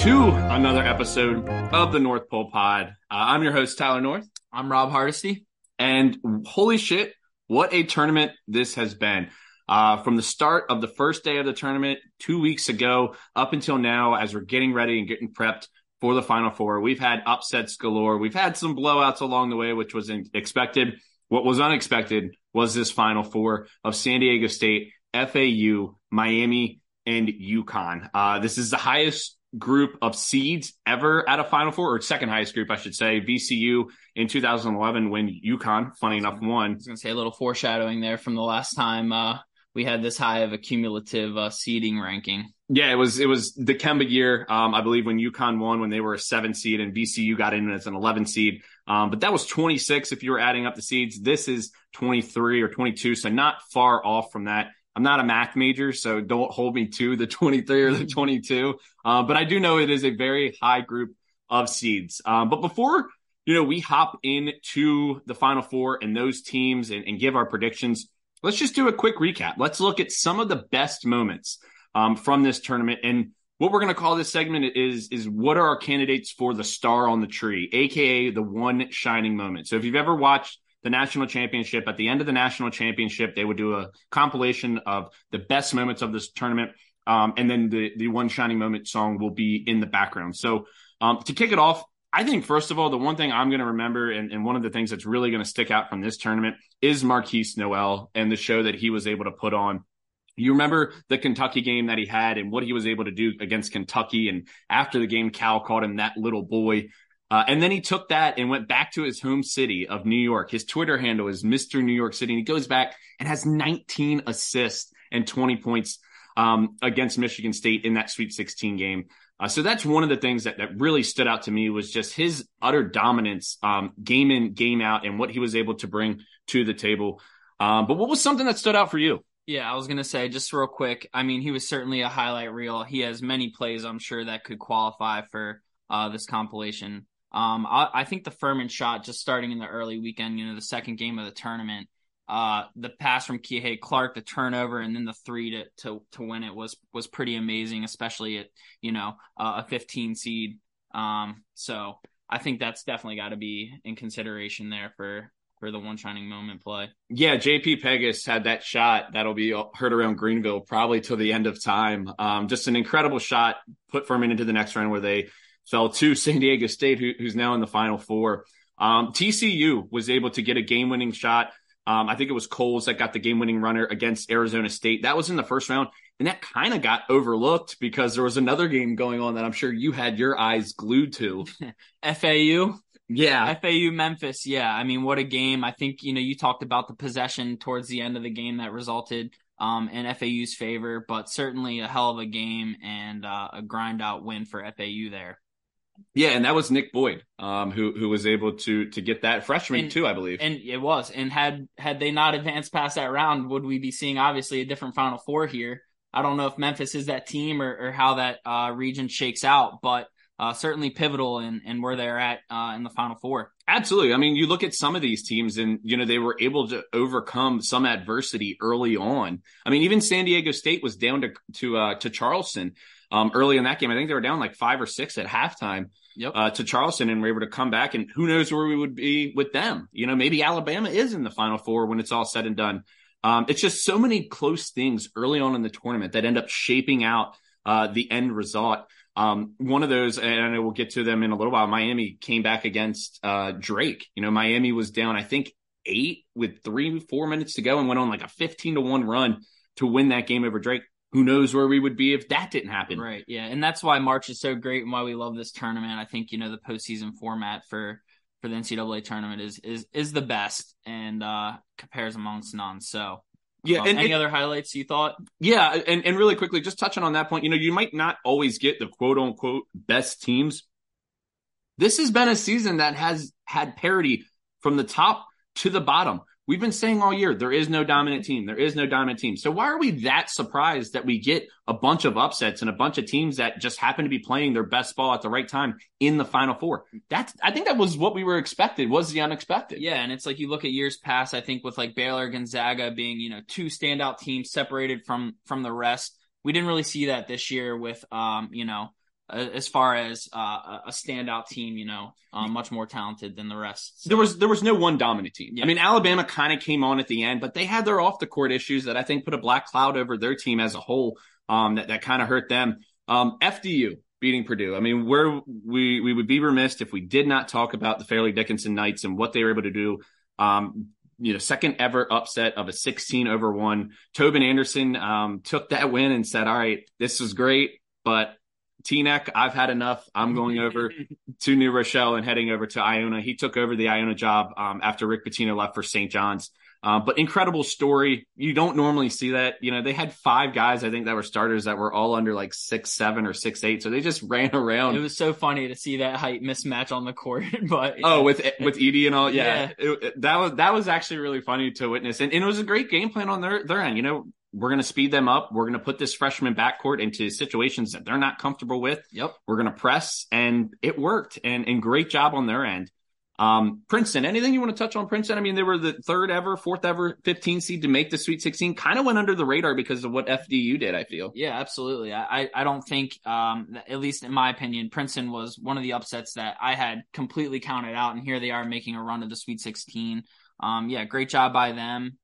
into another episode of the North Pole Pod. Uh, I'm your host, Tyler North. I'm Rob Hardesty. And holy shit, what a tournament this has been. Uh, from the start of the first day of the tournament two weeks ago up until now, as we're getting ready and getting prepped for the Final Four, we've had upsets galore. We've had some blowouts along the way, which was expected. What was unexpected was this Final Four of San Diego State, FAU, Miami, and UConn. Uh, this is the highest group of seeds ever at a Final Four, or second highest group, I should say. VCU in 2011 when UConn, funny enough, won. I was going to say a little foreshadowing there from the last time uh, we had this high of a cumulative uh, seeding ranking. Yeah, it was it was the Kemba year, um, I believe, when UConn won when they were a seven seed and VCU got in as an 11 seed. Um, but that was 26 if you were adding up the seeds. This is 23 or 22, so not far off from that. I'm not a math major, so don't hold me to the 23 or the 22. Uh, but I do know it is a very high group of seeds. Um, but before you know we hop into the Final Four and those teams and, and give our predictions, let's just do a quick recap. Let's look at some of the best moments um, from this tournament. And what we're going to call this segment is is what are our candidates for the star on the tree, aka the one shining moment. So if you've ever watched the national championship, at the end of the national championship, they would do a compilation of the best moments of this tournament. Um, and then the the one shining moment song will be in the background. So um, to kick it off, I think first of all, the one thing I'm going to remember, and, and, one of the things that's really going to stick out from this tournament is Markquis Nowell and the show that he was able to put on. You remember the Kentucky game that he had and what he was able to do against Kentucky. And after the game, Cal called him that little boy. Uh, and then he took that and went back to his home city of New York. His Twitter handle is Mr. New York City. And he goes back and has 19 assists and 20 points um, against Michigan State in that Sweet 16 game. Uh, so that's one of the things that, that really stood out to me was just his utter dominance, um, game in, game out, and what he was able to bring to the table. Um, but what was something that stood out for you? Yeah, I was gonna say just real quick. I mean, he was certainly a highlight reel. He has many plays, I'm sure, that could qualify for uh, this compilation. Um, I, I, think the Furman shot, just starting in the early weekend, you know, the second game of the tournament, uh, the pass from Kihei Clark, the turnover, and then the three to to to win it was was pretty amazing, especially at you know uh, a 15 seed. Um, so I think that's definitely got to be in consideration there for for the one shining moment play. Yeah, JP Pegues had that shot that'll be heard around Greenville probably till the end of time. Um, just an incredible shot, put Furman into the next round where they fell to San Diego State, who, who's now in the Final Four. Um, TCU was able to get a game winning shot um, I think it was Coles that got the game winning runner against Arizona State. That was in the first round. And that kind of got overlooked because there was another game going on that I'm sure you had your eyes glued to. FAU. Yeah. FAU Memphis. Yeah. I mean, what a game. I think, you know, you talked about the possession towards the end of the game that resulted um, in FAU's favor, but certainly a hell of a game and uh, a grind out win for FAU there. Yeah, and that was Nick Boyd, um, who who was able to to get that freshman and, too, I believe. And it was. And had had they not advanced past that round, would we be seeing obviously a different Final Four here? I don't know if Memphis is that team or, or how that uh, region shakes out, but uh, certainly pivotal in, in where they're at uh, in the Final Four. Absolutely. I mean, you look at some of these teams, and you know they were able to overcome some adversity early on. I mean, even San Diego State was down to to uh, to Charleston um, early in that game. I think they were down like five or six at halftime yep. uh, to Charleston and were able to come back. And who knows where we would be with them? You know, maybe Alabama is in the Final Four when it's all said and done. Um, it's just so many close things early on in the tournament that end up shaping out uh, the end result. Um, one of those, and I will get to them in a little while. Miami came back against uh, Drake. You know, Miami was down, I think, eight with three, four minutes to go, and went on like a fifteen to one run to win that game over Drake who knows where we would be if that didn't happen. Right. Yeah. And that's why March is so great and why we love this tournament. I think, you know, the postseason format for for the NCAA tournament is is is the best and uh compares amongst none. So yeah, um, and any it, other highlights you thought? Yeah, and, and really quickly, just touching on that point, you know, you might not always get the quote unquote best teams. This has been a season that has had parity from the top to the bottom We've been saying all year there is no dominant team. There is no dominant team. So why are we that surprised that we get a bunch of upsets and a bunch of teams that just happen to be playing their best ball at the right time in the final four? That's I think that was what we were expected, was the unexpected. Yeah, and it's like you look at years past, I think with like Baylor, Gonzaga being, you know, two standout teams separated from from the rest. We didn't really see that this year with um, you know, as far as uh, a standout team, you know, um, much more talented than the rest. So. There was there was no one dominant team. Yeah. I mean, Alabama kind of came on at the end, but they had their off the court issues that I think put a black cloud over their team as a whole. Um, that that kind of hurt them. Um, FDU beating Purdue. I mean, where we we would be remiss if we did not talk about the Fairleigh Dickinson Knights and what they were able to do. Um, you know, second ever upset of a 16 over one. Tobin Anderson um, took that win and said, "All right, this was great, but Teaneck, I've had enough. I'm going over to New Rochelle and heading over to Iona. He took over the Iona job um, after Rick Pitino left for St. John's. Uh, but incredible story. You don't normally see that. You know, they had five guys, I think, that were starters that were all under like six, seven, or six, eight. So they just ran around. It was so funny to see that height mismatch on the court. but oh, with with Edey and all, yeah, yeah. It, it, that was that was actually really funny to witness, and, and it was a great game plan on their their end. You know, we're going to speed them up. We're going to put this freshman backcourt into situations that they're not comfortable with. Yep. We're going to press, and it worked. And and great job on their end. Um, Princeton, anything you want to touch on Princeton? I mean, they were the third ever, fourth ever 15 seed to make the Sweet 16. Kind of went under the radar because of what FDU did, I feel. Yeah, absolutely. I, I don't think, um, at least in my opinion, Princeton was one of the upsets that I had completely counted out. And here they are making a run to the Sweet 16. Um, yeah, great job by them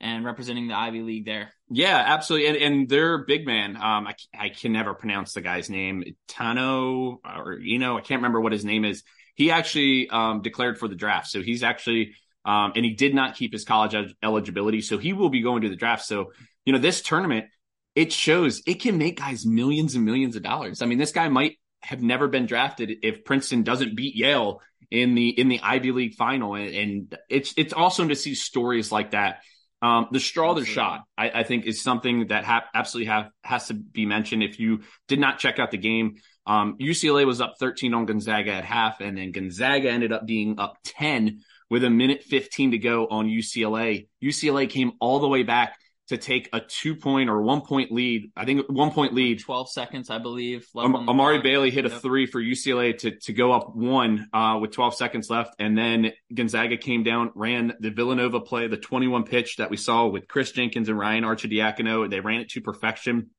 and representing the Ivy League there. Yeah, absolutely. And, and their big man, um, I, I can never pronounce the guy's name, Tano or, you know, I can't remember what his name is. He actually, um, declared for the draft. So he's actually, um, and he did not keep his college eligibility. So he will be going to the draft. So, you know, this tournament, it shows it can make guys millions and millions of dollars. I mean, this guy might have never been drafted if Princeton doesn't beat Yale in the, in the Ivy League final. And, and it's, it's awesome to see stories like that um, the Strawther shot, I, I, think, is something that ha- absolutely have, has to be mentioned. If you did not check out the game, um, UCLA was up 13 on Gonzaga at half, and then Gonzaga ended up being up 10 with a minute 15 to go on UCLA. UCLA came all the way back to take a two point or one point lead. I think one point lead. 12 seconds, I believe. Um, Amari Bailey hit a yep. three for UCLA to, to go up one uh, with 12 seconds left. And then Gonzaga came down, ran the Villanova play, the 21 pitch that we saw with Kris Jenkins and Ryan Arcidiacono. They ran it to perfection.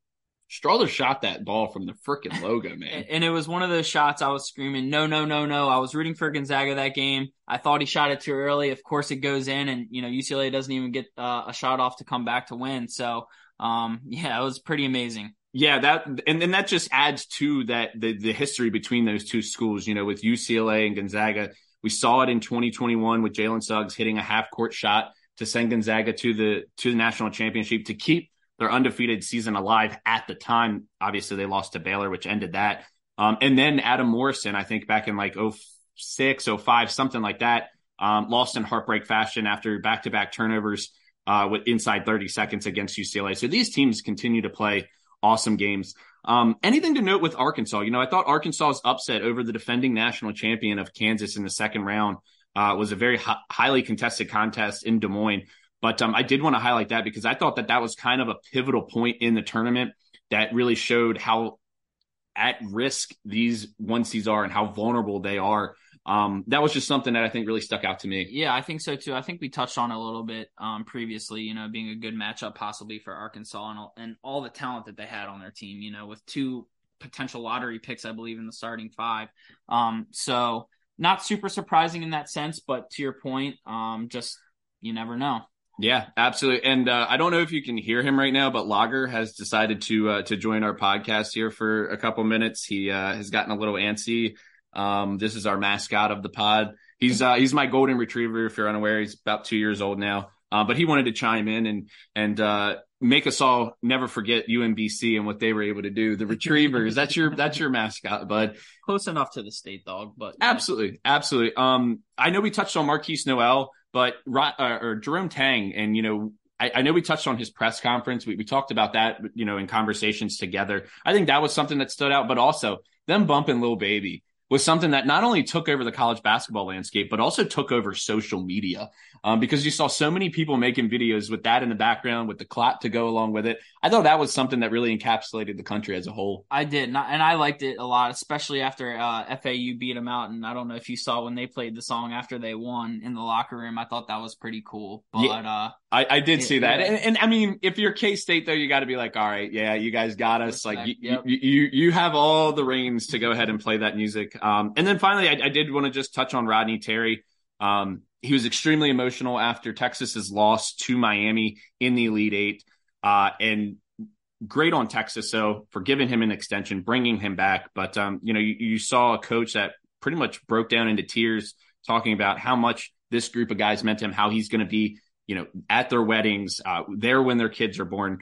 Strawther shot that ball from the freaking logo, man. and it was one of those shots I was screaming, no, no, no, no. I was rooting for Gonzaga that game. I thought he shot it too early. Of course, it goes in, and you know UCLA doesn't even get uh, a shot off to come back to win. So, um, yeah, it was pretty amazing. Yeah, that and then that just adds to that the the history between those two schools. You know, with UCLA and Gonzaga, we saw it in 2021 with Jalen Suggs hitting a half court shot to send Gonzaga to the to the national championship to keep their undefeated season alive at the time. Obviously, they lost to Baylor, which ended that. Um, and then Adam Morrison, I think back in like 06, 05, something like that, um, lost in heartbreak fashion after back to back turnovers uh, with inside 30 seconds against UCLA. So these teams continue to play awesome games. Um, anything to note with Arkansas? You know, I thought Arkansas's upset over the defending national champion of Kansas in the second round uh, was a very hi- highly contested contest in Des Moines. But um, I did want to highlight that because I thought that that was kind of a pivotal point in the tournament that really showed how at risk these one seeds are and how vulnerable they are. Um, that was just something that I think really stuck out to me. Yeah, I think so too. I think we touched on a little bit um, previously, you know, being a good matchup possibly for Arkansas and all, and all the talent that they had on their team, you know, with two potential lottery picks, I believe, in the starting five. Um, so not super surprising in that sense, but to your point, um, just you never know. Yeah, absolutely. And uh, I don't know if you can hear him right now, but Lager has decided to uh, to join our podcast here for a couple minutes. He uh, has gotten a little antsy. Um, this is our mascot of the pod. He's uh, he's my golden retriever. If you're unaware, he's about two years old now. Uh, but he wanted to chime in and and uh, make us all never forget UMBC and what they were able to do. The Retrievers, that's your that's your mascot, bud. Close enough to the state dog, but absolutely, absolutely. Um, I know we touched on Markquis Nowell. But uh, or Jerome Tang, and you know, I, I, know we touched on his press conference. We, we talked about that, you know, in conversations together. I think that was something that stood out. But also them bumping Lil Baby. Was something that not only took over the college basketball landscape, but also took over social media um, because you saw so many people making videos with that in the background, with the clap to go along with it. I thought that was something that really encapsulated the country as a whole. I did, and I liked it a lot, especially after uh, FAU beat them out. And I don't know if you saw when they played the song after they won in the locker room. I thought that was pretty cool. But yeah, uh, I, I, did see that, and, and, I mean, if you're K State though, you got to be like, all right, yeah, you guys got us. Like, you, yep. you, you, you have all the reins to go ahead and play that music. Um, and then finally, I, I did want to just touch on Rodney Terry. Um, he was extremely emotional after Texas's loss to Miami in the Elite Eight. Uh, and great on Texas, so for giving him an extension, bringing him back. But, um, you know, you, you saw a coach that pretty much broke down into tears talking about how much this group of guys meant to him, how he's going to be, you know, at their weddings, uh, there when their kids are born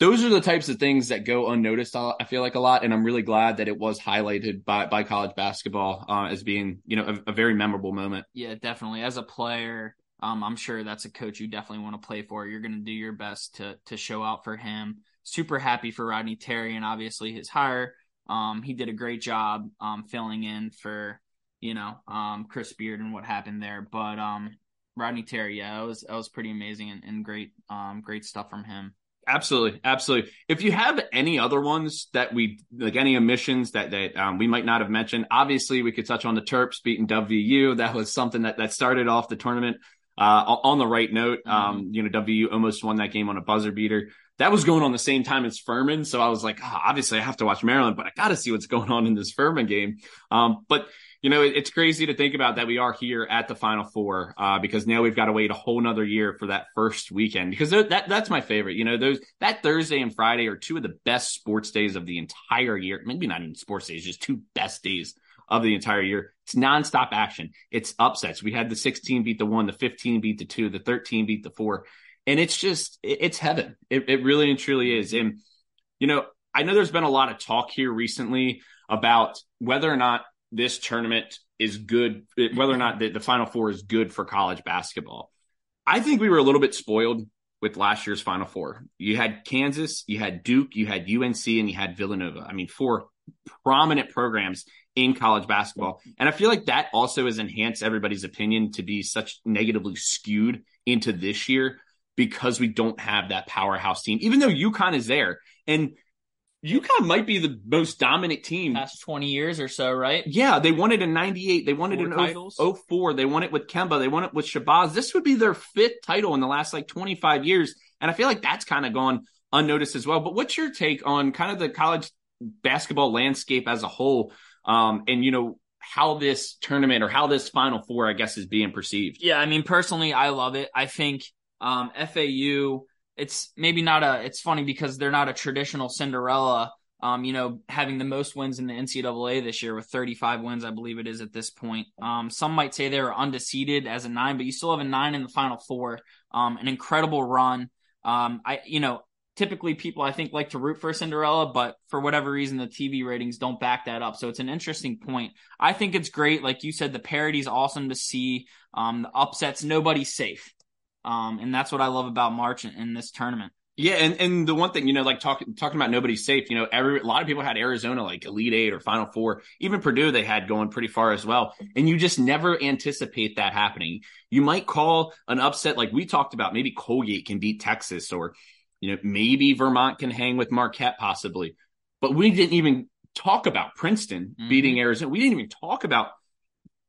those are the types of things that go unnoticed. I feel like a lot, and I'm really glad that it was highlighted by by college basketball uh, as being you know a, a, very memorable moment. Yeah, definitely. As a player, um, I'm sure that's a coach you definitely want to play for. You're going to do your best to to show out for him. Super happy for Rodney Terry and obviously his hire. Um, he did a great job um, filling in for you know um, Chris Beard and what happened there. But um, Rodney Terry, yeah, it was that was pretty amazing and, and great um, great stuff from him. Absolutely, absolutely. If you have any other ones that we like, any omissions that that um, we might not have mentioned, obviously we could touch on the Terps beating WVU. That was something that that started off the tournament uh, on the right note. Mm-hmm. Um, you know, WVU almost won that game on a buzzer beater. That was going on the same time as Furman, so I was like, oh, obviously I have to watch Maryland, but I got to see what's going on in this Furman game. Um, but you know, it's crazy to think about that we are here at the Final Four uh, because now we've got to wait a whole nother year for that first weekend because that that's my favorite. You know, those that Thursday and Friday are two of the best sports days of the entire year. Maybe not even sports days, just two best days of the entire year. It's nonstop action. It's upsets. We had the 16 beat the one, the 15 beat the two, the 13 beat the four, and it's just it's heaven. It, it really and truly is. And you know, I know there's been a lot of talk here recently about whether or not this tournament is good, whether or not the, the Final Four is good for college basketball. I think we were a little bit spoiled with last year's Final Four. You had Kansas, you had Duke, you had UNC, and you had Villanova. I mean, four prominent programs in college basketball. And I feel like that also has enhanced everybody's opinion to be such negatively skewed into this year because we don't have that powerhouse team, even though UConn is there. And UConn might be the most dominant team past 20 years or so, right? Yeah, they won it in 98. They won Four it in titles. 04. They won it with Kemba. They won it with Shabazz. This would be their fifth title in the last like 25 years. And I feel like that's kind of gone unnoticed as well. But what's your take on kind of the college basketball landscape as a whole? Um, and, you know, how this tournament or how this Final Four, I guess, is being perceived? Yeah, I mean, personally, I love it. I think um, FAU it's maybe not a it's funny because they're not a traditional Cinderella um, you know, having the most wins in the NCAA this year with 35 wins, I believe it is at this point. Um, some might say they were undefeated as a nine, but you still have a nine in the final four. Um, an incredible run. Um, I, you know, typically people I think like to root for Cinderella, but for whatever reason, the TV ratings don't back that up. So it's an interesting point. I think it's great. Like you said, the parity's awesome to see. Um, the upsets, nobody's safe. Um, and that's what I love about March in, in, this tournament. Yeah, and, and the one thing, you know, like talking talking about nobody's safe, you know, every a lot of people had Arizona like Elite Eight or Final Four. Even Purdue they had going pretty far as well. And you just never anticipate that happening. You might call an upset like we talked about, maybe Colgate can beat Texas, or you know, maybe Vermont can hang with Marquette possibly. But we didn't even talk about Princeton mm-hmm. beating Arizona. We didn't even talk about,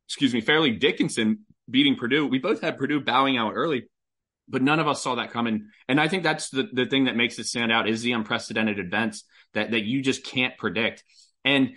excuse me, Fairleigh Dickinson beating Purdue. We both had Purdue bowing out early but none of us saw that coming. And I think that's the, the thing that makes it stand out is the unprecedented events that, that you just can't predict. And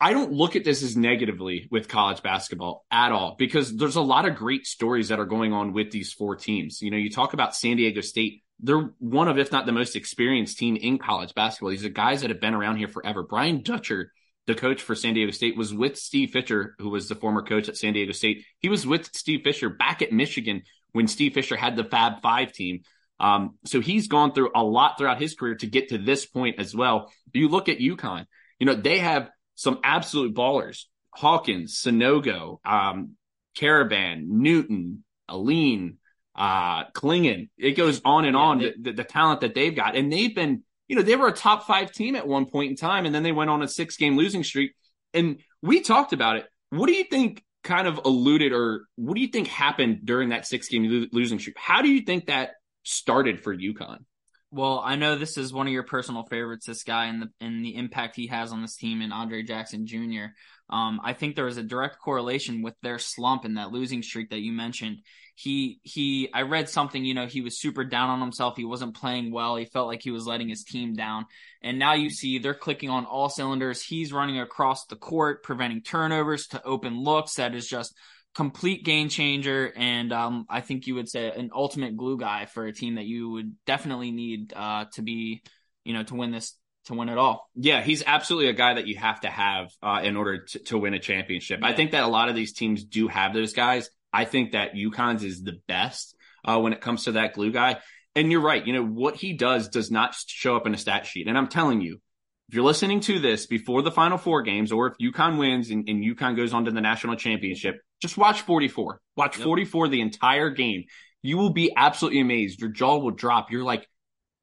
I don't look at this as negatively with college basketball at all because there's a lot of great stories that are going on with these four teams. You know, you talk about San Diego State. They're one of, if not the most experienced team in college basketball. These are guys that have been around here forever. Brian Dutcher, the coach for San Diego State, was with Steve Fisher, who was the former coach at San Diego State. He was with Steve Fisher back at Michigan when Steve Fisher had the Fab Five team. Um, so he's gone through a lot throughout his career to get to this point as well. You look at UConn, you know, they have some absolute ballers. Hawkins, Sanogo, um, Karaban, Newton, Alleyne, uh, Clingan. It goes on and yeah, on, they, the, the, the, talent that they've got. And they've been, you know, they were a top five team at one point in time, and then they went on a six game losing streak. And we talked about it. What do you think kind of alluded or what do you think happened during that six game lo- losing streak? How do you think that started for UConn? Well, I know this is one of your personal favorites, this guy and the and the impact he has on this team and Andre Jackson Jr. Um, I think there was a direct correlation with their slump and that losing streak that you mentioned. He he I read something, you know, he was super down on himself. He wasn't playing well. He felt like he was letting his team down. And now you see they're clicking on all cylinders. He's running across the court, preventing turnovers to open looks. That is just complete game changer, and um, I think you would say an ultimate glue guy for a team that you would definitely need uh, to be, you know, to win this to win it all. Yeah, he's absolutely a guy that you have to have uh, in order to, to, win a championship. Yeah. I think that a lot of these teams do have those guys. I think that UConn's is the best uh, when it comes to that glue guy. And you're right. You know, what he does does not show up in a stat sheet. And I'm telling you, if you're listening to this before the final four games, or if UConn wins and, and UConn goes on to the national championship, just watch 44. Watch yep. 44 the entire game. You will be absolutely amazed. Your jaw will drop. You're like,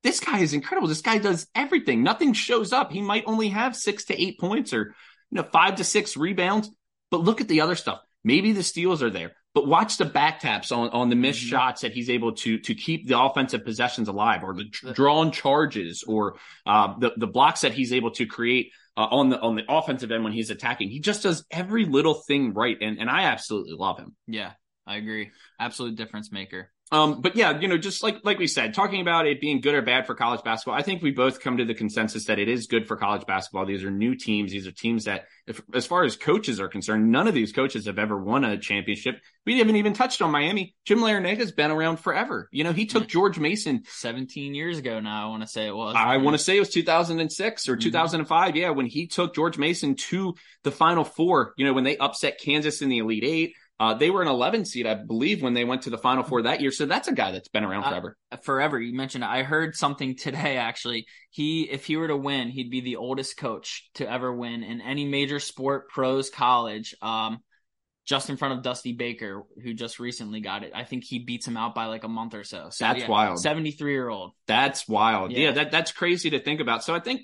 this guy is incredible. This guy does everything. Nothing shows up. He might only have six to eight points or you know five to six rebounds, but look at the other stuff. Maybe the steals are there, but watch the back taps on, on the missed mm-hmm. shots that he's able to to keep the offensive possessions alive, or the drawn charges, or uh, the the blocks that he's able to create uh, on the on the offensive end when he's attacking. He just does every little thing right, and and I absolutely love him. Yeah, I agree. Absolute difference maker. Um, but yeah, you know, just like like we said, talking about it being good or bad for college basketball, I think we both come to the consensus that it is good for college basketball. These are new teams. These are teams that, if, as far as coaches are concerned, none of these coaches have ever won a championship. We haven't even touched on Miami. Jim Larrañaga's been around forever. You know, he took George Mason 17 years ago now. I want to say it was. I want to say it was 2006 or mm-hmm. 2005. Yeah, when he took George Mason to the Final Four. You know, when they upset Kansas in the Elite Eight. Uh, they were an 11 seed, I believe, when they went to the Final Four that year. So that's a guy that's been around forever. Uh, forever. You mentioned. I heard something today. Actually, he, if he were to win, he'd be the oldest coach to ever win in any major sport, pros, college. Um, just in front of Dusty Baker, who just recently got it. I think he beats him out by like a month or so. so that's yeah, wild. 73 year old. That's wild. Yeah. yeah, that that's crazy to think about. So I think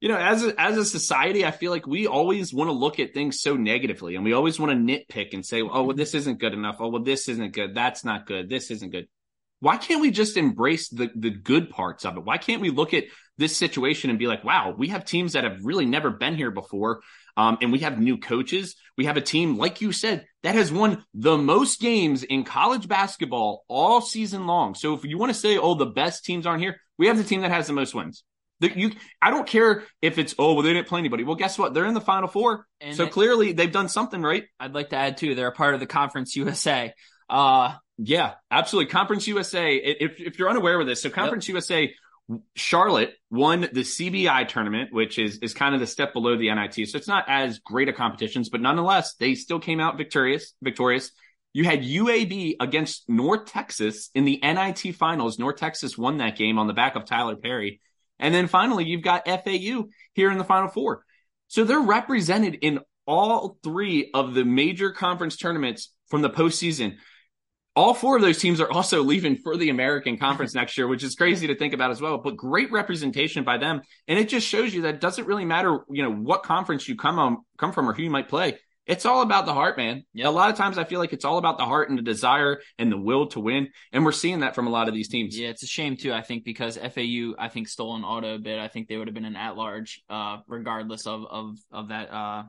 you know, as a, as a society, I feel like we always want to look at things so negatively, and we always want to nitpick and say, "Oh, well, this isn't good enough. Oh, well, this isn't good. That's not good. This isn't good." Why can't we just embrace the the good parts of it? Why can't we look at this situation and be like, "Wow, we have teams that have really never been here before, um, and we have new coaches. We have a team, like you said, that has won the most games in college basketball all season long. So if you want to say, "Oh, the best teams aren't here," we have the team that has the most wins." You, I don't care if it's oh well they didn't play anybody. Well, guess what? They're in the final four, and so clearly they've done something right. I'd like to add too. They're a part of the Conference USA. Uh, yeah, absolutely. Conference USA. If if you're unaware of this, so Conference yep. USA, Charlotte won the CBI tournament, which is is kind of the step below the NIT. So it's not as great a competitions, but nonetheless, they still came out victorious. Victorious. You had UAB against North Texas in the NIT finals. North Texas won that game on the back of Tylor Perry. And then finally, you've got FAU here in the Final Four. So they're represented in all three of the major conference tournaments from the postseason. All four of those teams are also leaving for the American Conference next year, which is crazy to think about as well. But great representation by them, and it just shows you that it doesn't really matter, you know, what conference you come on, come from or who you might play. It's all about the heart, man. Yeah. A lot of times I feel like it's all about the heart and the desire and the will to win. And we're seeing that from a lot of these teams. Yeah, it's a shame too, I think, because FAU, I think, stole an auto a bit. I think they would have been an at large, uh, regardless of, of, of that, uh,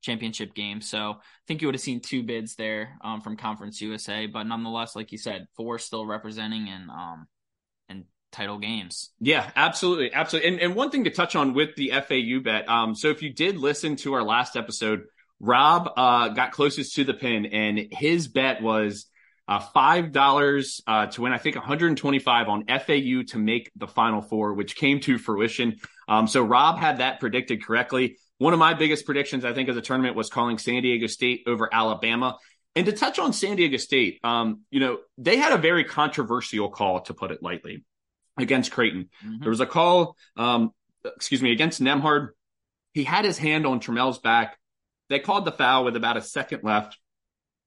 championship game. So I think you would have seen two bids there, um, from Conference USA, but nonetheless, like you said, four still representing and, um, and title games. Yeah, absolutely. Absolutely. And, and one thing to touch on with the FAU bet. Um, so if you did listen to our last episode, Rob uh, got closest to the pin, and his bet was uh, five dollars uh, to win. I think 125 on FAU to make the Final Four, which came to fruition. Um, so Rob had that predicted correctly. One of my biggest predictions, I think, of the tournament was calling San Diego State over Alabama. And to touch on San Diego State, um, you know, they had a very controversial call, to put it lightly, against Creighton. Mm-hmm. There was a call, um, excuse me, against Nembhard. He had his hand on Trammell's back. They called the foul with about a second left.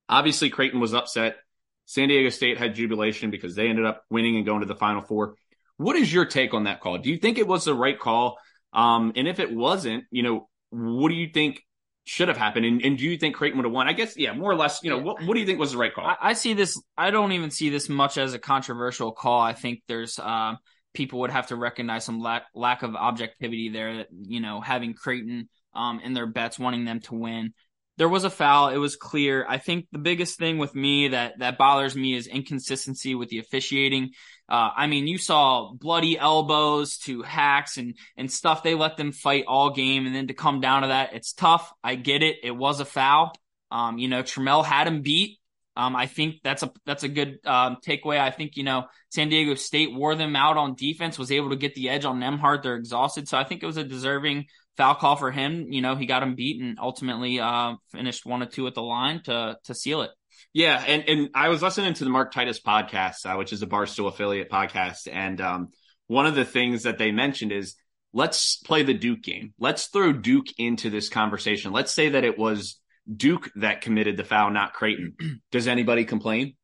Obviously, Creighton was upset. San Diego State had jubilation because they ended up winning and going to the Final Four. What is your take on that call? Do you think it was the right call? Um, and if it wasn't, you know, what do you think should have happened? And, and do you think Creighton would have won? I guess, yeah, more or less. You know, what, what do you think was the right call? I, I see this. I don't even see this much as a controversial call. I think there's uh, people would have to recognize some lack lack of objectivity there. That you know, having Creighton um, in their bets, wanting them to win. There was a foul. It was clear. I think the biggest thing with me that that bothers me is inconsistency with the officiating. Uh, I mean, you saw bloody elbows to hacks and and stuff. They let them fight all game, and then to come down to that, it's tough. I get it. It was a foul. Um, you know, Trammell had him beat. Um, I think that's a that's a good um, takeaway. I think you know San Diego State wore them out on defense, was able to get the edge on Nembhard. They're exhausted, so I think it was a deserving foul call for him. You know, he got him beat and ultimately uh, finished one or two at the line to to seal it. Yeah, and and I was listening to the Mark Titus podcast, uh, which is a Barstool affiliate podcast, and um, one of the things that they mentioned is let's play the Duke game. Let's throw Duke into this conversation. Let's say that it was Duke that committed the foul, not Creighton. Does anybody complain?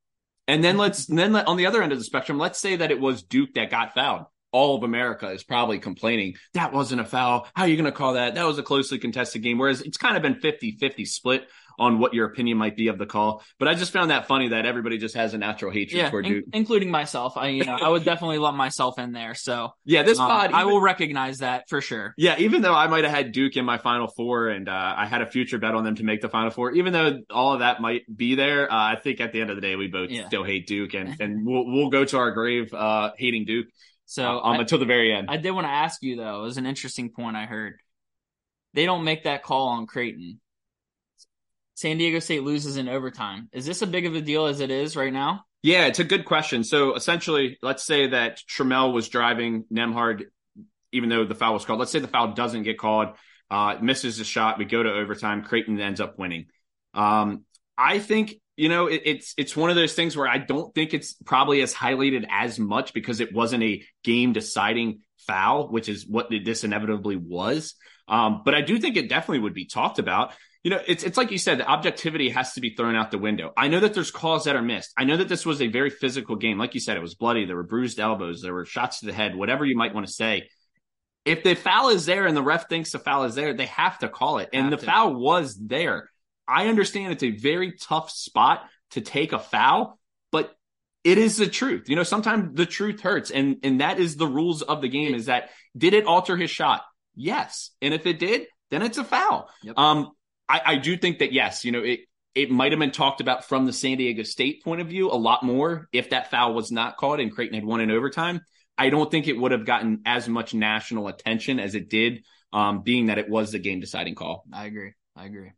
And then let's then on the other end of the spectrum, let's say that it was Duke that got fouled. All of America is probably complaining that wasn't a foul. How are you going to call that? That was a closely contested game. Whereas it's kind of been 50 50 split on what your opinion might be of the call. But I just found that funny that everybody just has a natural hatred yeah, for Duke, in, including myself. I you know, I would definitely lump myself in there. So yeah, this um, pod, I will recognize that for sure. Yeah, even though I might have had Duke in my Final Four and uh, I had a future bet on them to make the Final Four, even though all of that might be there, uh, I think at the end of the day we both yeah. still hate Duke and and we'll we'll go to our grave uh, hating Duke. So uh, um, I, until the very end. I did want to ask you though. It was an interesting point I heard. They don't make that call on Creighton San Diego State loses in overtime. Is this a big of a deal as it is right now? Yeah, it's a good question. So essentially, let's say that Trammell was driving Nembhard, even though the foul was called. Let's say the foul doesn't get called, uh, misses the shot. We go to overtime. Creighton ends up winning. Um, I think you know it, it's it's one of those things where I don't think it's probably as highlighted as much because it wasn't a game deciding foul, which is what this inevitably was. Um, but I do think it definitely would be talked about you know, it's it's like you said, the objectivity has to be thrown out the window. I know that there's calls that are missed. I know that this was a very physical game. Like you said, it was bloody. There were bruised elbows. There were shots to the head. Whatever you might want to say. If the foul is there and the ref thinks the foul is there, they have to call it. And the to. foul was there. I understand it's a very tough spot to take a foul, but it is the truth. You know, sometimes the truth hurts, and and that is the rules of the game. Is that did it alter his shot? Yes, and if it did, then it's a foul. Yep. Um, I, I do think that yes, you know, it it might have been talked about from the San Diego State point of view a lot more if that foul was not called and Creighton had won in overtime. I don't think it would have gotten as much national attention as it did, um, being that it was the game deciding call. I agree. I agree.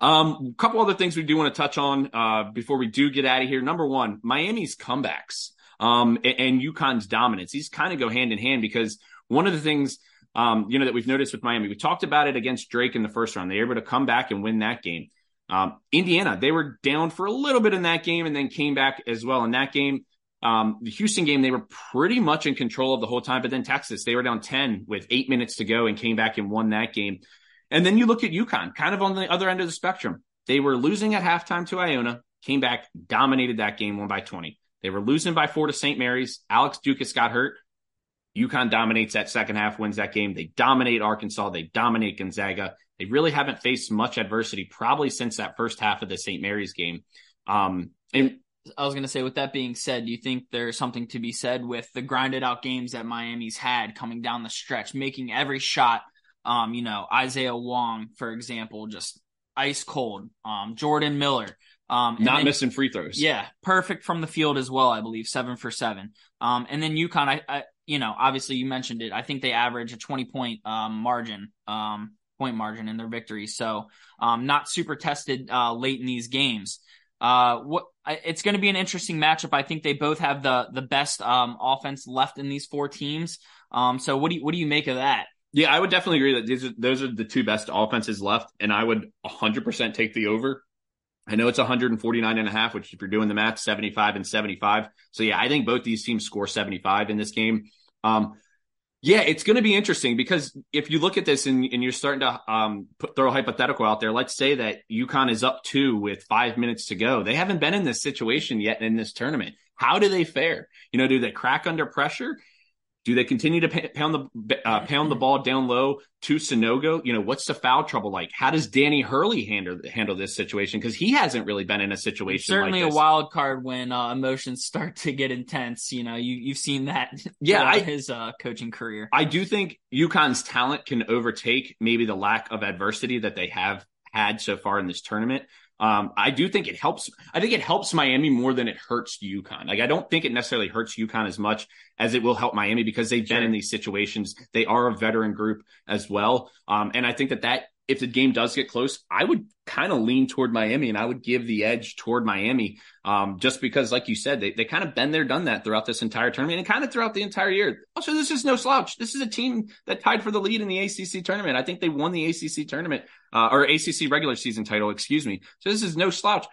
Um, a couple other things we do want to touch on uh, before we do get out of here. Number one, Miami's comebacks um, and, and UConn's dominance. These kind of go hand in hand because one of the things um, you know, that we've noticed with Miami. We talked about it against Drake in the first round. They were able to come back and win that game. Um, Indiana, they were down for a little bit in that game and then came back as well in that game. Um, the Houston game, they were pretty much in control of the whole time. But then Texas, they were down 10 with eight minutes to go and came back and won that game. And then you look at UConn, kind of on the other end of the spectrum. They were losing at halftime to Iona, came back, dominated that game, won by 20. They were losing by four to St. Mary's. Alex Ducas got hurt. UConn dominates that second half, wins that game. They dominate Arkansas. They dominate Gonzaga. They really haven't faced much adversity probably since that first half of the St. Mary's game. Um, and I was going to say, with that being said, do you think there's something to be said with the grinded out games that Miami's had coming down the stretch, making every shot? Um, you know, Isaiah Wong, for example, just ice cold. Um, Jordan Miller, um, not then, missing free throws. Yeah, perfect from the field as well. I believe seven for seven. Um, and then UConn, I, I, you know, obviously you mentioned it. I think they average a 20 point um, margin, um, point margin in their victories. So um, not super tested uh, late in these games. Uh, what it's going to be an interesting matchup. I think they both have the the best um, offense left in these four teams. Um, so what do you what do you make of that? Yeah, I would definitely agree that these are those are the two best offenses left, and I would 100% take the over. I know it's 149 and a half, which if you're doing the math, 75 and 75. So yeah, I think both these teams score 75 in this game. Um, yeah, it's going to be interesting because if you look at this and, and you're starting to um, put, throw a hypothetical out there, let's say that UConn is up two with five minutes to go. They haven't been in this situation yet in this tournament. How do they fare? You know, do they crack under pressure? Do they continue to pound the uh, pound the ball down low to Sanogo? You know, what's the foul trouble like? How does Danny Hurley handle handle this situation? Because he hasn't really been in a situation. It's certainly like a wild card when uh, emotions start to get intense. You know, you you've seen that. Yeah, I, his uh, coaching career. I do think UConn's talent can overtake maybe the lack of adversity that they have had so far in this tournament. Um, I do think it helps. I think it helps Miami more than it hurts UConn. Like I don't think it necessarily hurts UConn as much as it will help Miami because they've sure. been in these situations. They are a veteran group as well. Um, and I think that that if the game does get close, I would kind of lean toward Miami and I would give the edge toward Miami. Um, just because, like you said, they, they kind of been there, done that throughout this entire tournament and kind of throughout the entire year. Also, this is no slouch. This is a team that tied for the lead in the ACC tournament. I think they won the ACC tournament, uh, or ACC regular season title, excuse me. So this is no slouch.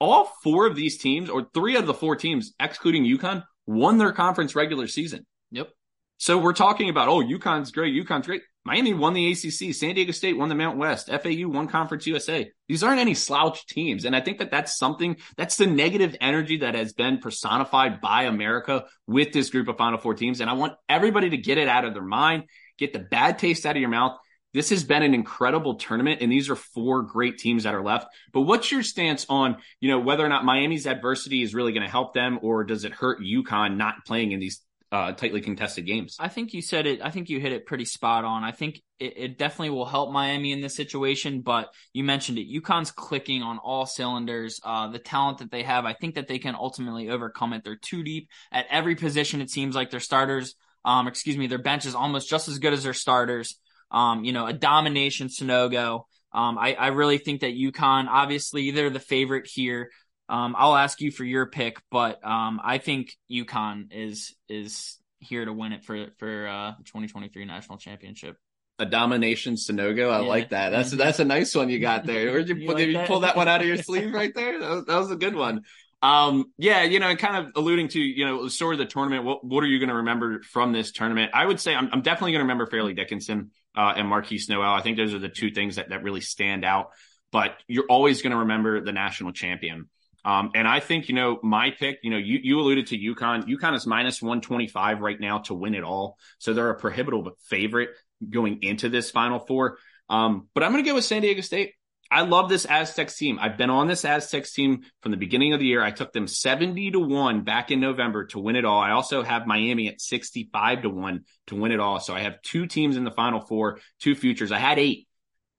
All four of these teams, or three of the four teams, excluding UConn, won their conference regular season. Yep. So we're talking about, oh, UConn's great, UConn's great. Miami won the ACC. San Diego State won the Mount West. FAU won Conference USA. These aren't any slouch teams. And I think that that's something that's the negative energy that has been personified by America with this group of Final Four teams. And I want everybody to get it out of their mind, get the bad taste out of your mouth. This has been an incredible tournament, and these are four great teams that are left. But what's your stance on, you know, whether or not Miami's adversity is really going to help them, or does it hurt UConn not playing in these uh, tightly contested games. I think you said it. I think you hit it pretty spot on. I think it, it, definitely will help Miami in this situation. But you mentioned it. UConn's clicking on all cylinders. Uh, the talent that they have, I think that they can ultimately overcome it. They're too deep at every position. It seems like their starters, um, excuse me, their bench is almost just as good as their starters. Um, you know, a domination Sanogo. Um, I, I really think that UConn, obviously, they're the favorite here. Um, I'll ask you for your pick, but um, I think UConn is is here to win it for for uh, the 2023 national championship. A domination Sanogo, I yeah. like that. That's that's a nice one you got there. Where'd you, you, like you pull that one out of your sleeve right there? That was, that was a good one. Um, yeah, you know, kind of alluding to, you know, the story of the tournament. What what are you going to remember from this tournament? I would say I'm, I'm definitely going to remember Fairleigh Dickinson uh, and Markquis Nowell. I think those are the two things that that really stand out. But you're always going to remember the national champion. Um, and I think, you know, my pick, you know, you, you alluded to UConn. UConn is minus 125 right now to win it all. So they're a prohibitive favorite going into this final four. Um, but I'm going to go with San Diego State. I love this Aztecs team. I've been on this Aztecs team from the beginning of the year. I took them 70 to 1 back in November to win it all. I also have Miami at 65 to 1 to win it all. So I have two teams in the final four, two futures. I had eight.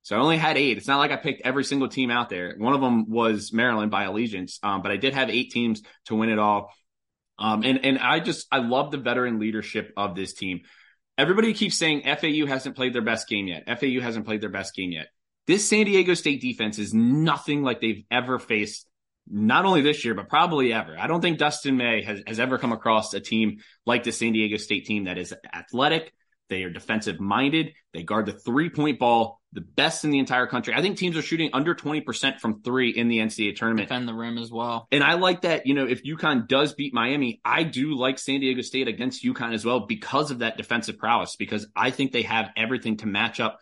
So I only had eight. It's not like I picked every single team out there. One of them was Maryland by allegiance, um, but I did have eight teams to win it all. Um, and and I just I love the veteran leadership of this team. Everybody keeps saying FAU hasn't played their best game yet. FAU hasn't played their best game yet. This San Diego State defense is nothing like they've ever faced, not only this year, but probably ever. I don't think Dusty May has, has ever come across a team like the San Diego State team that is athletic, they are defensive minded. They guard the three point ball, the best in the entire country. I think teams are shooting under 20% from three in the NCAA tournament. Defend the rim as well. And I like that, you know, if UConn does beat Miami, I do like San Diego State against UConn as well because of that defensive prowess, because I think they have everything to match up.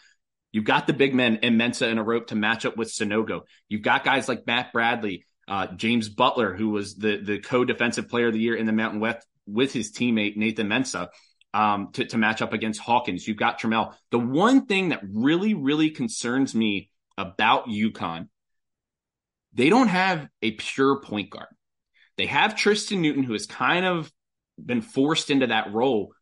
You've got the big men and Mensah and Arop to match up with Sanogo. You've got guys like Matt Bradley, uh, James Butler, who was the, the co-defensive player of the year in the Mountain West with his teammate Nathan Mensah um, to, to match up against Hawkins. You've got Trammell. The one thing that really, really concerns me about UConn, they don't have a pure point guard. They have Tristan Newton, who has kind of been forced into that role.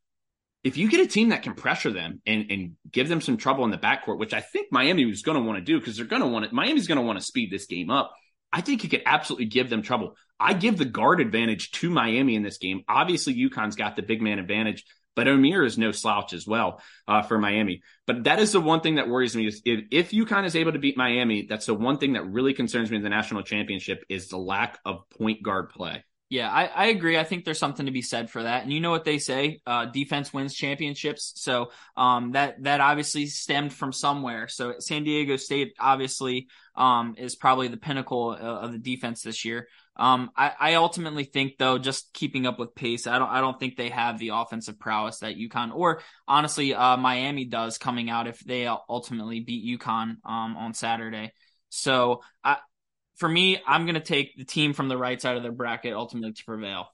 If you get a team that can pressure them and, and give them some trouble in the backcourt, which I think Miami was going to want to do because they're going to want it, Miami's going to want to speed this game up. I think you could absolutely give them trouble. I give the guard advantage to Miami in this game. Obviously, UConn's got the big man advantage. But Omier is no slouch as well uh, for Miami. But that is the one thing that worries me is if, if UConn is able to beat Miami, that's the one thing that really concerns me in the national championship is the lack of point guard play. Yeah, I, I agree. I think there's something to be said for that. And you know what they say, uh, defense wins championships. So um, that that obviously stemmed from somewhere. So San Diego State obviously um, is probably the pinnacle uh, of the defense this year. Um, I, I ultimately think though, just keeping up with pace, I don't I don't think they have the offensive prowess that UConn or honestly uh, Miami does coming out if they ultimately beat UConn um, on Saturday. So I, for me, I'm going to take the team from the right side of their bracket ultimately to prevail.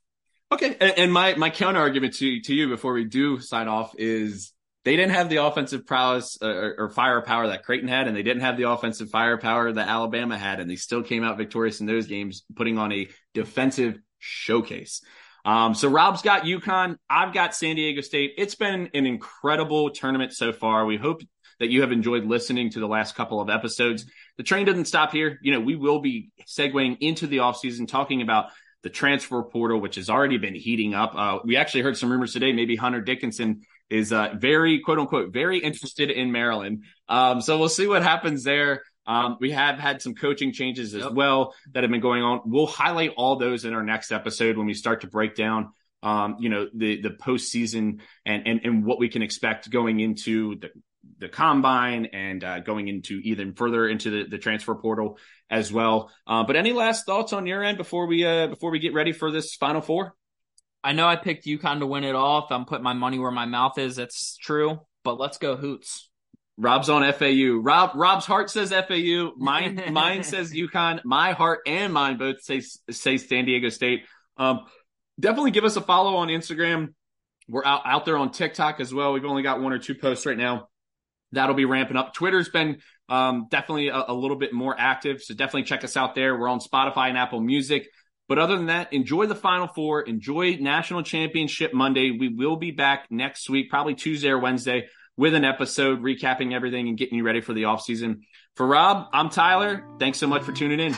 Okay, and, and my my counter argument to to you before we do sign off is they didn't have the offensive prowess uh, or, or, firepower that Creighton had, and they didn't have the offensive firepower that Alabama had, and they still came out victorious in those games, putting on a defensive showcase. Um, so Rob's got UConn, I've got San Diego State. It's been an incredible tournament so far. We hope that you have enjoyed listening to the last couple of episodes. The train doesn't stop here. You know, we will be segueing into the offseason, talking about the transfer portal, which has already been heating up. Uh, we actually heard some rumors today. Maybe Hunter Dickinson is uh, very quote unquote very interested in Maryland. Um, so we'll see what happens there. Um, we have had some coaching changes as yep. well that have been going on. We'll highlight all those in our next episode when we start to break down, um, you know, the the postseason and and and what we can expect going into the the combine and uh, going into even further into the, the transfer portal as well. Uh, but any last thoughts on your end before we uh, before we get ready for this Final Four? I know I picked UConn to win it all. If I'm putting my money where my mouth is, that's true. But let's go Hoots. Rob's on FAU. Rob Rob's heart says FAU. Mine mine says UConn. My heart and mine both say say San Diego State. Um, definitely give us a follow on Instagram. We're out out there on TikTok as well. We've only got one or two posts right now. That'll be ramping up. Twitter's been um, definitely a, a little bit more active, so definitely check us out there. We're on Spotify and Apple Music. But other than that, enjoy the Final Four. Enjoy National Championship Monday. We will be back next week, probably Tuesday or Wednesday, with an episode recapping everything and getting you ready for the offseason. For Rob, I'm Tyler. Thanks so much for tuning in.